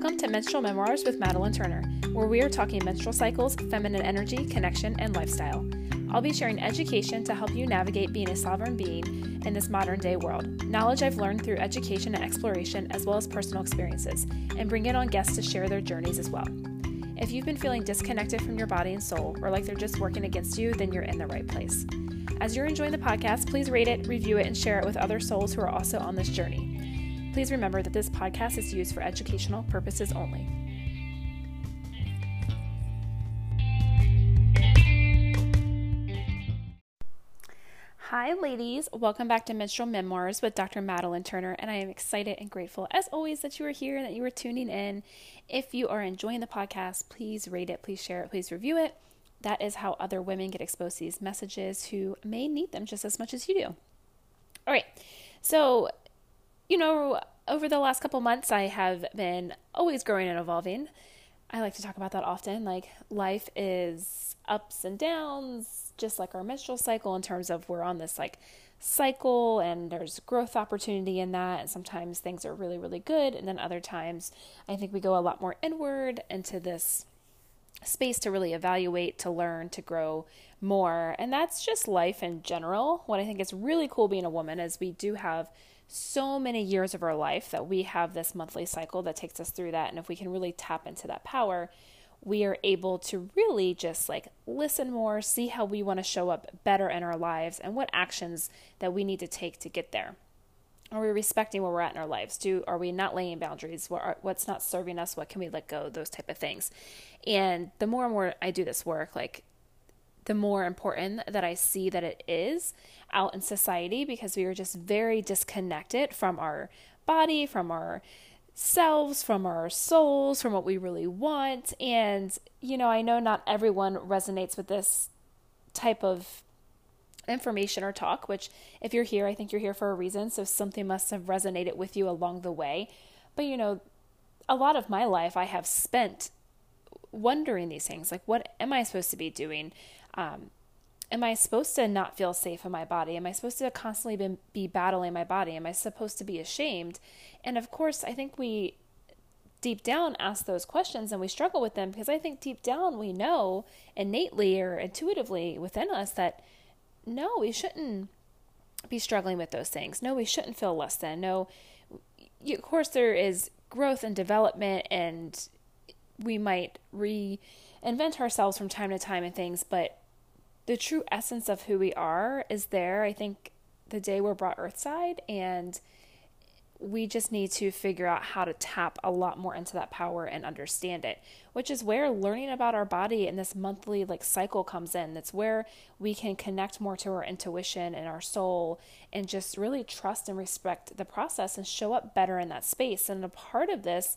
Welcome to Menstrual Memoirs with Madalyn Turner, where we are talking menstrual cycles, feminine energy, connection, and lifestyle. I'll be sharing education to help you navigate being a sovereign being in this modern day world, knowledge I've learned through education and exploration, as well as personal experiences, and bring in on guests to share their journeys as well. If you've been feeling disconnected from your body and soul, or like they're just working against you, then you're in the right place. As you're enjoying the podcast, please rate it, review it, and share it with other souls who are also on this journey. Please remember that this podcast is used for educational purposes only. Hi, ladies. Welcome back to Menstrual Memoirs with Dr. Madalyn Turner, and I am excited and grateful, as always, that you are here and that you are tuning in. If you are enjoying the podcast, please rate it, please share it, please review it. That is how other women get exposed to these messages who may need them just as much as you do. All right. So, you know, over the last couple months, I have been always growing and evolving. I like to talk about that often. Like, life is ups and downs, just like our menstrual cycle, in terms of we're on this like cycle and there's growth opportunity in that. And sometimes things are really, really good. And then other times, I think we go a lot more inward into this space to really evaluate, to learn, to grow more. And that's just life in general. What I think is really cool being a woman is we do have so many years of our life that we have this monthly cycle that takes us through that. And if we can really tap into that power, we are able to really just like listen more, see how we want to show up better in our lives, and what actions that we need to take to get there. Are we respecting where we're at in our lives? Do are we not laying boundaries? What are, what's not serving us? What can we let go? Those type of things. And the more and more I do this work, like the more important that I see that it is out in society because we are just very disconnected from our body, from our selves, from our souls, from what we really want. And, you know, I know not everyone resonates with this type of information or talk, which if you're here, I think you're here for a reason. So something must have resonated with you along the way. But, you know, a lot of my life I have spent wondering these things like, what am I supposed to be doing? Um, am I supposed to not feel safe in my body? Am I supposed to constantly be, be battling my body? Am I supposed to be ashamed? And of course, I think we deep down ask those questions and we struggle with them because I think deep down we know innately or intuitively within us that no, we shouldn't be struggling with those things. No, we shouldn't feel less than. No, you, of course, there is growth and development, and we might reinvent ourselves from time to time and things, but the true essence of who we are is there. I think the day we're brought earthside and we just need to figure out how to tap a lot more into that power and understand it which is where learning about our body and this monthly like cycle comes in that's where we can connect more to our intuition and our soul and just really trust and respect the process and show up better in that space and a part of this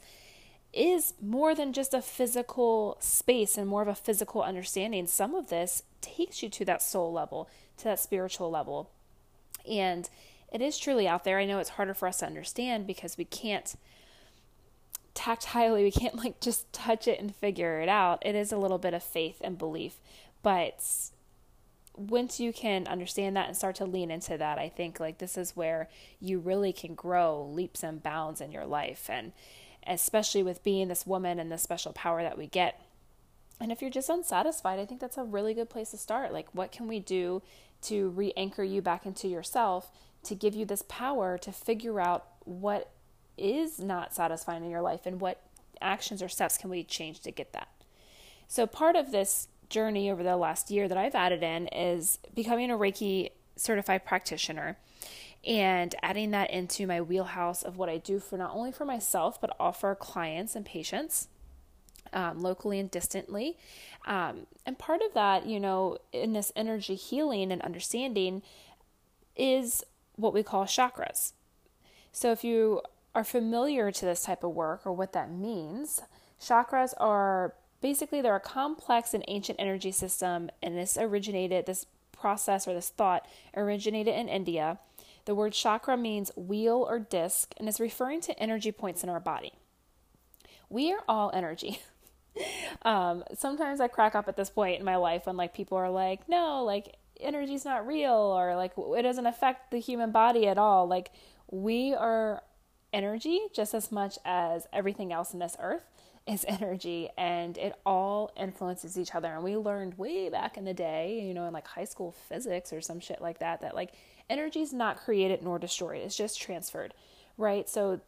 is more than just a physical space and more of a physical understanding. Some of this takes you to that soul level, to that spiritual level. And it is truly out there. I know it's harder for us to understand because we can't tactilely, we can't like just touch it and figure it out. It is a little bit of faith and belief. But once you can understand that and start to lean into that, I think like this is where you really can grow leaps and bounds in your life. And especially with being this woman and the special power that we get. And if you're just unsatisfied, I think that's a really good place to start. Like, what can we do to re anchor you back into yourself to give you this power to figure out what is not satisfying in your life and what actions or steps can we change to get that? So, part of this journey over the last year that I've added in is becoming a Reiki certified practitioner and adding that into my wheelhouse of what I do for not only for myself, but for clients and patients. Um, locally and distantly. Um, and part of that, you know, in this energy healing and understanding is what we call chakras. So if you are familiar to this type of work or what that means, chakras are basically they're a complex and ancient energy system and this originated this process or this thought originated in India the word chakra means wheel or disc and is referring to energy points in our body. We are all energy. um, sometimes I crack up at this point in my life when like people are like, no, like energy's not real or like it doesn't affect the human body at all. Like we are energy just as much as everything else in this earth is energy and it all influences each other. And we learned way back in the day, you know, in like high school physics or some shit like that, that like energy is not created nor destroyed, it's just transferred, right? So,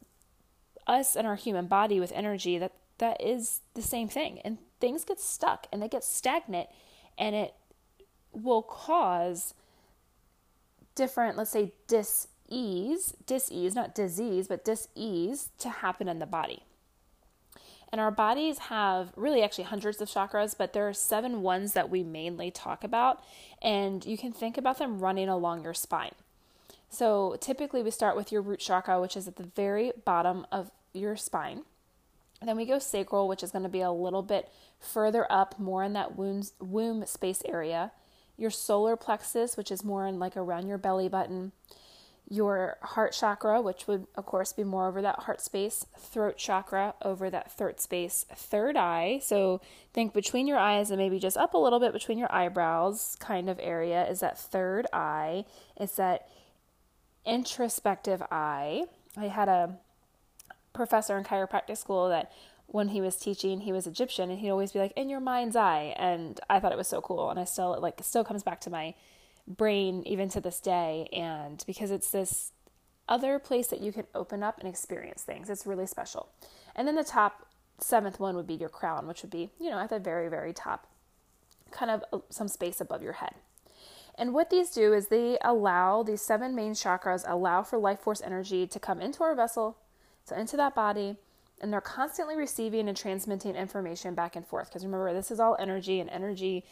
us and our human body with energy, that that is the same thing. And things get stuck and they get stagnant and it will cause different, let's say, dis-ease, dis-ease, not disease, but dis-ease to happen in the body. And our bodies have really actually hundreds of chakras, but there are seven ones that we mainly talk about. And you can think about them running along your spine. So typically we start with your root chakra, which is at the very bottom of your spine. then we go sacral, which is going to be a little bit further up, more in that womb, womb space area. Your solar plexus, which is more in like around your belly button your heart chakra, which would, of course, be more over that heart space, throat chakra over that throat space, third eye. So think between your eyes and maybe just up a little bit between your eyebrows kind of area is that third eye. It's that introspective eye. I had a professor in chiropractic school that when he was teaching, he was Egyptian and he'd always be like, in your mind's eye. And I thought it was so cool. And I still, like, still comes back to my brain even to this day. And because it's this other place that you can open up and experience things, it's really special. And then the top seventh one would be your crown, which would be, you know, at the very, very top, kind of uh, some space above your head. And what these do is they allow these seven main chakras allow for life force energy to come into our vessel, so into that body, and they're constantly receiving and transmitting information back and forth. Because remember, this is all energy, and energy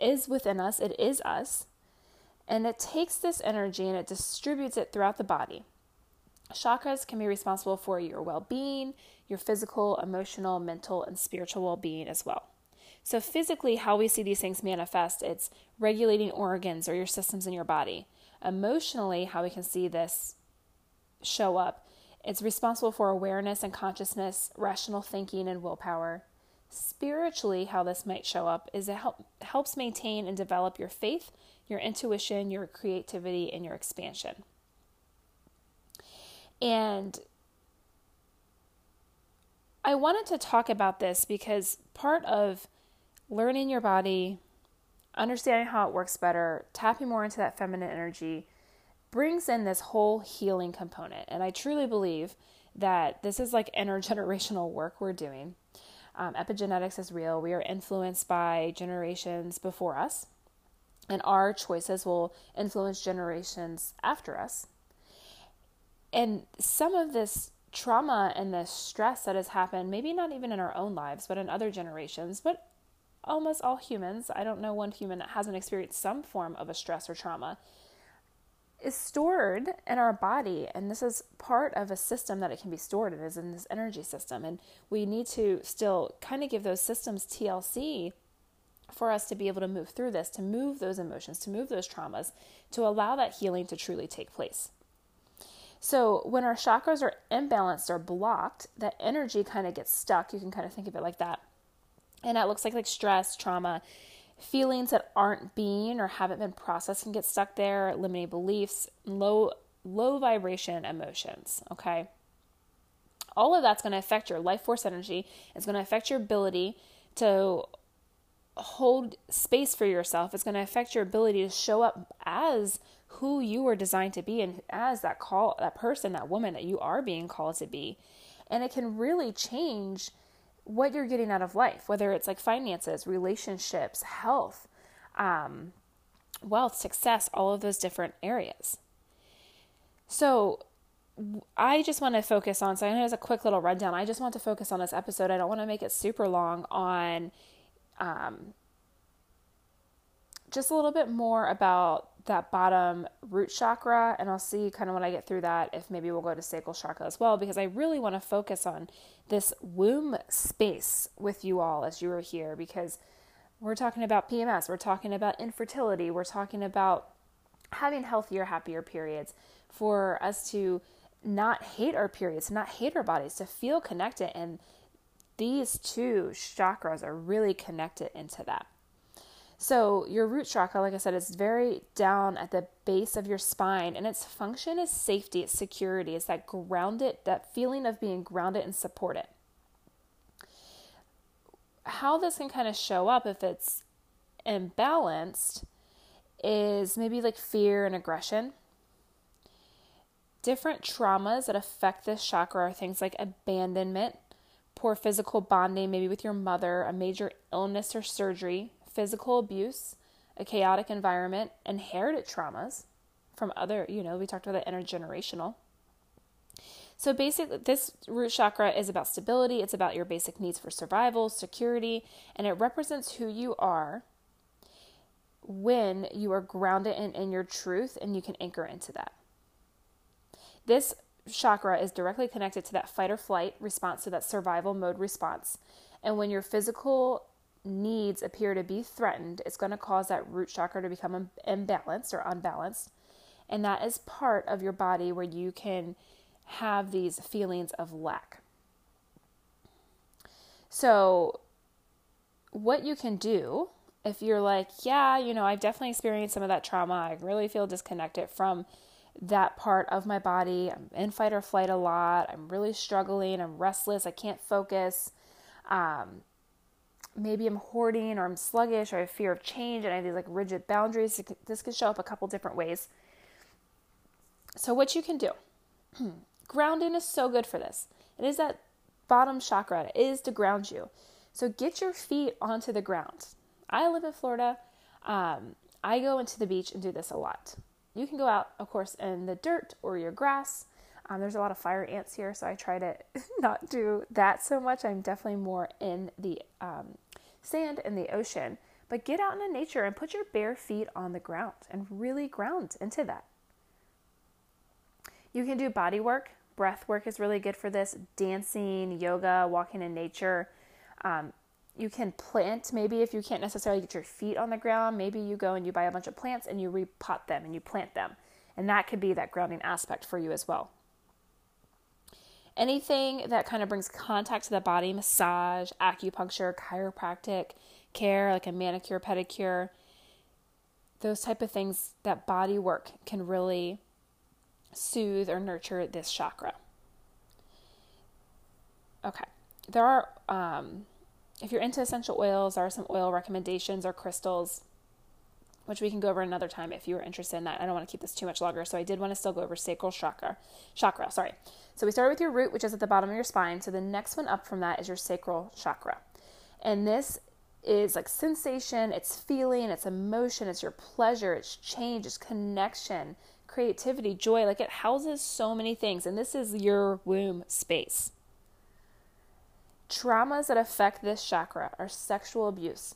is within us, it is us, and it takes this energy and it distributes it throughout the body. Chakras can be responsible for your well being, your physical, emotional, mental, and spiritual well being as well. So, physically, how we see these things manifest, it's regulating organs or your systems in your body. Emotionally, how we can see this show up, it's responsible for awareness and consciousness, rational thinking, and willpower. Spiritually, how this might show up is it help, helps maintain and develop your faith, your intuition, your creativity, and your expansion. And I wanted to talk about this because part of learning your body, understanding how it works better, tapping more into that feminine energy brings in this whole healing component. And I truly believe that this is like intergenerational work we're doing. Um, epigenetics is real. We are influenced by generations before us, and our choices will influence generations after us. And some of this trauma and this stress that has happened, maybe not even in our own lives, but in other generations, but almost all humans, I don't know one human that hasn't experienced some form of a stress or trauma is stored in our body and this is part of a system that it can be stored in is in this energy system. And we need to still kind of give those systems TLC for us to be able to move through this to move those emotions to move those traumas to allow that healing to truly take place. So when our chakras are imbalanced or blocked that energy kind of gets stuck. You can kind of think of it like that. And that looks like like stress trauma feelings that aren't being or haven't been processed can get stuck there, limiting beliefs, low low vibration emotions, okay? All of that's going to affect your life force energy. It's going to affect your ability to hold space for yourself. It's going to affect your ability to show up as who you were designed to be and as that call that person, that woman that you are being called to be. And it can really change what you're getting out of life, whether it's like finances, relationships, health, um, wealth, success, all of those different areas. So, I just want to focus on, so I know it's a quick little rundown. I just want to focus on this episode. I don't want to make it super long on um, just a little bit more about that bottom root chakra and I'll see kind of when I get through that if maybe we'll go to sacral chakra as well because I really want to focus on this womb space with you all as you are here because we're talking about PMS, we're talking about infertility, we're talking about having healthier, happier periods for us to not hate our periods, not hate our bodies, to feel connected and these two chakras are really connected into that. So, your root chakra, like I said, is very down at the base of your spine, and its function is safety, it's security, it's that grounded, that feeling of being grounded and supported. How this can kind of show up if it's imbalanced is maybe like fear and aggression. Different traumas that affect this chakra are things like abandonment, poor physical bonding, maybe with your mother, a major illness or surgery, physical abuse, a chaotic environment, inherited traumas from other, you know, we talked about the intergenerational. So basically, this root chakra is about stability, it's about your basic needs for survival, security, and it represents who you are when you are grounded in, in your truth and you can anchor into that. This chakra is directly connected to that fight or flight response, to that survival mode response. And when your physical needs appear to be threatened, it's going to cause that root chakra to become imbalanced or unbalanced. And that is part of your body where you can have these feelings of lack. So, what you can do if you're like, yeah, you know, I've definitely experienced some of that trauma, I really feel disconnected from that part of my body. I'm in fight or flight a lot. I'm really struggling. I'm restless. I can't focus. Um, maybe I'm hoarding or I'm sluggish or I have fear of change and I have these like rigid boundaries. This could show up a couple different ways. So, what you can do grounding is so good for this. It is that bottom chakra, it is to ground you. So, get your feet onto the ground. I live in Florida. Um, I go into the beach and do this a lot. You can go out, of course, in the dirt or your grass. Um, there's a lot of fire ants here, so I try to not do that so much. I'm definitely more in the um, sand and the ocean. But get out into nature and put your bare feet on the ground and really ground into that. You can do body work. Breath work is really good for this. Dancing, yoga, walking in nature. Um, you can plant maybe if you can't necessarily get your feet on the ground maybe you go and you buy a bunch of plants and you repot them and you plant them and that could be that grounding aspect for you as well anything that kind of brings contact to the body massage acupuncture chiropractic care like a manicure pedicure those type of things that body work can really soothe or nurture this chakra. Okay. There are um, if you're into essential oils, there are some oil recommendations or crystals, which we can go over another time if you are interested in that. I don't want to keep this too much longer, so I did want to still go over sacral chakra. Chakra, sorry. So we started with your root, which is at the bottom of your spine. So the next one up from that is your sacral chakra. And this is like sensation, it's feeling, it's emotion, it's your pleasure, it's change, it's connection, creativity, joy. Like it houses so many things. And this is your womb space. Traumas that affect this chakra are sexual abuse,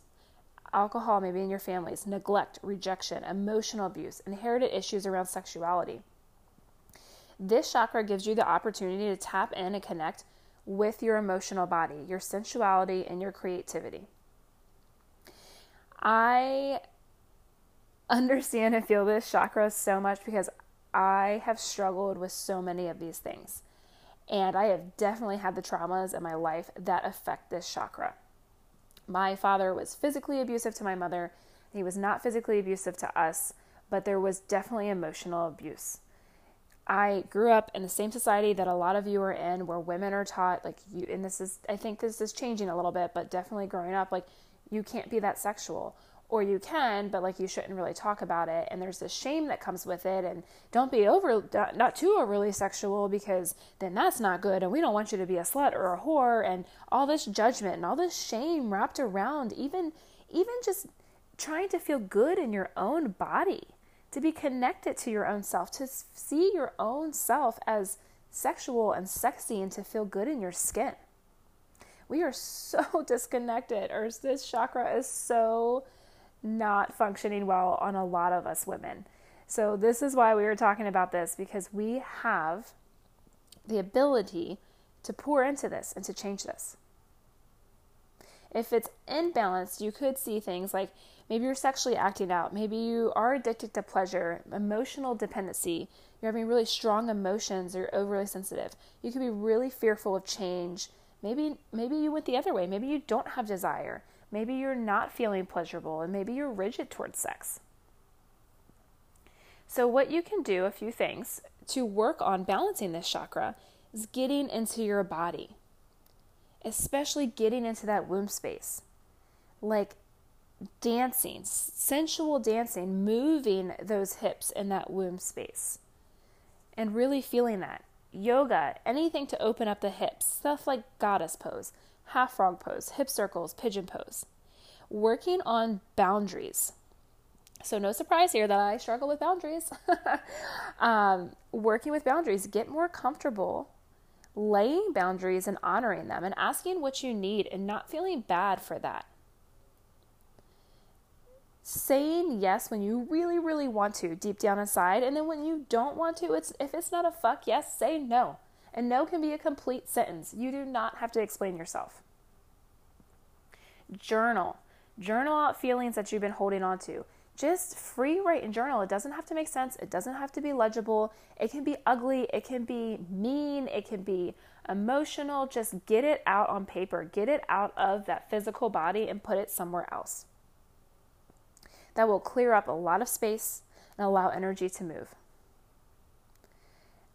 alcohol, maybe in your families, neglect, rejection, emotional abuse, inherited issues around sexuality. This chakra gives you the opportunity to tap in and connect with your emotional body, your sensuality, and your creativity. I understand and feel this chakra so much because I have struggled with so many of these things. And I have definitely had the traumas in my life that affect this chakra. My father was physically abusive to my mother. He was not physically abusive to us, but there was definitely emotional abuse. I grew up in the same society that a lot of you are in where women are taught like you and this is I think this is changing a little bit, but definitely growing up like you can't be that sexual or you can but like you shouldn't really talk about it. And there's this shame that comes with it. And don't be over not too overly sexual because then that's not good. And we don't want you to be a slut or a whore. And all this judgment and all this shame wrapped around even even just trying to feel good in your own body to be connected to your own self to see your own self as sexual and sexy and to feel good in your skin. We are so disconnected. Or this chakra is so not functioning well on a lot of us women. So, this is why we were talking about this because we have the ability to pour into this and to change this. If it's imbalanced, you could see things like maybe you're sexually acting out, maybe you are addicted to pleasure, emotional dependency, you're having really strong emotions you're overly sensitive. You could be really fearful of change. Maybe maybe you went the other way. Maybe you don't have desire Maybe you're not feeling pleasurable and maybe you're rigid towards sex. So, what you can do, a few things to work on balancing this chakra, is getting into your body, especially getting into that womb space. Like dancing, sensual dancing, moving those hips in that womb space, and really feeling that. Yoga, anything to open up the hips, stuff like goddess pose, half frog pose, hip circles, pigeon pose. Working on boundaries. So, no surprise here that I struggle with boundaries. um, working with boundaries, get more comfortable laying boundaries and honoring them and asking what you need and not feeling bad for that saying yes when you really really want to deep down inside and then when you don't want to it's if it's not a fuck yes say no and no can be a complete sentence. You do not have to explain yourself. Journal. Journal out feelings that you've been holding on to. Just free write and journal. It doesn't have to make sense. It doesn't have to be legible. It can be ugly. It can be mean. It can be emotional. Just get it out on paper. Get it out of that physical body and put it somewhere else. That will clear up a lot of space and allow energy to move.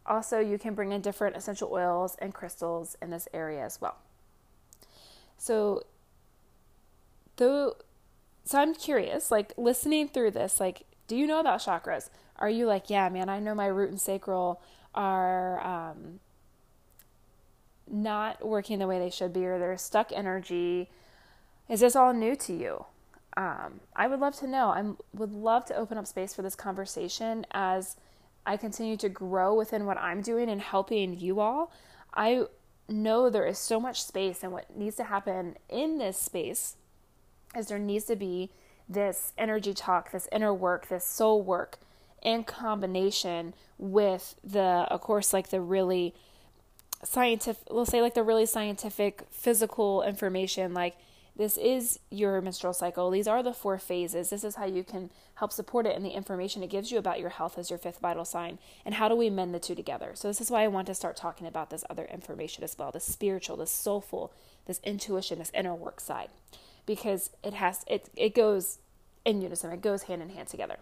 Also, you can bring in different essential oils and crystals in this area as well. So, though, so I'm curious, like listening through this, like, do you know about chakras? Are you like, yeah, man, I know my root and sacral are um, not working the way they should be, or they're stuck energy? Is this all new to you? um, I would love to know. I would love to open up space for this conversation as I continue to grow within what I'm doing and helping you all. I know there is so much space, and what needs to happen in this space is there needs to be this energy talk, this inner work, this soul work in combination with the, of course, like the really scientific, we'll say like the really scientific physical information, like this is your menstrual cycle. These are the four phases. This is how you can help support it and the information it gives you about your health as your fifth vital sign. And how do we mend the two together? So, this is why I want to start talking about this other information as well the spiritual, the soulful, this intuition, this inner work side. Because it has, it, it goes in unison, it goes hand in hand together.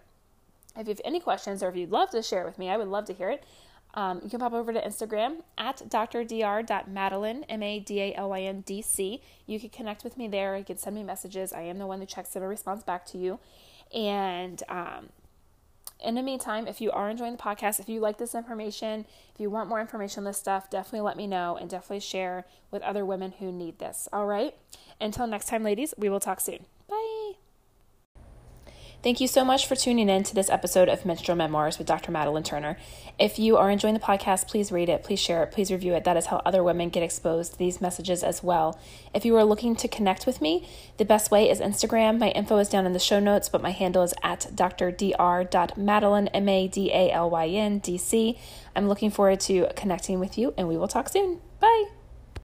If you have any questions or if you'd love to share it with me, I would love to hear it. Um, you can pop over to Instagram at drdr.madalyn, M A D A L Y N D C. You can connect with me there. You can send me messages. I am the one who checks and responds back to you. And um, in the meantime, if you are enjoying the podcast, if you like this information, if you want more information on this stuff, definitely let me know and definitely share with other women who need this. All right? Until next time, ladies, we will talk soon. Thank you so much for tuning in to this episode of Menstrual Memoirs with Dr. Madalyn Turner. If you are enjoying the podcast, please rate it, please share it, please review it. That is how other women get exposed to these messages as well. If you are looking to connect with me, the best way is Instagram. My info is down in the show notes, but my handle is at drdr.madalyn, M A D A L Y N D C. I'm looking forward to connecting with you, and we will talk soon. Bye.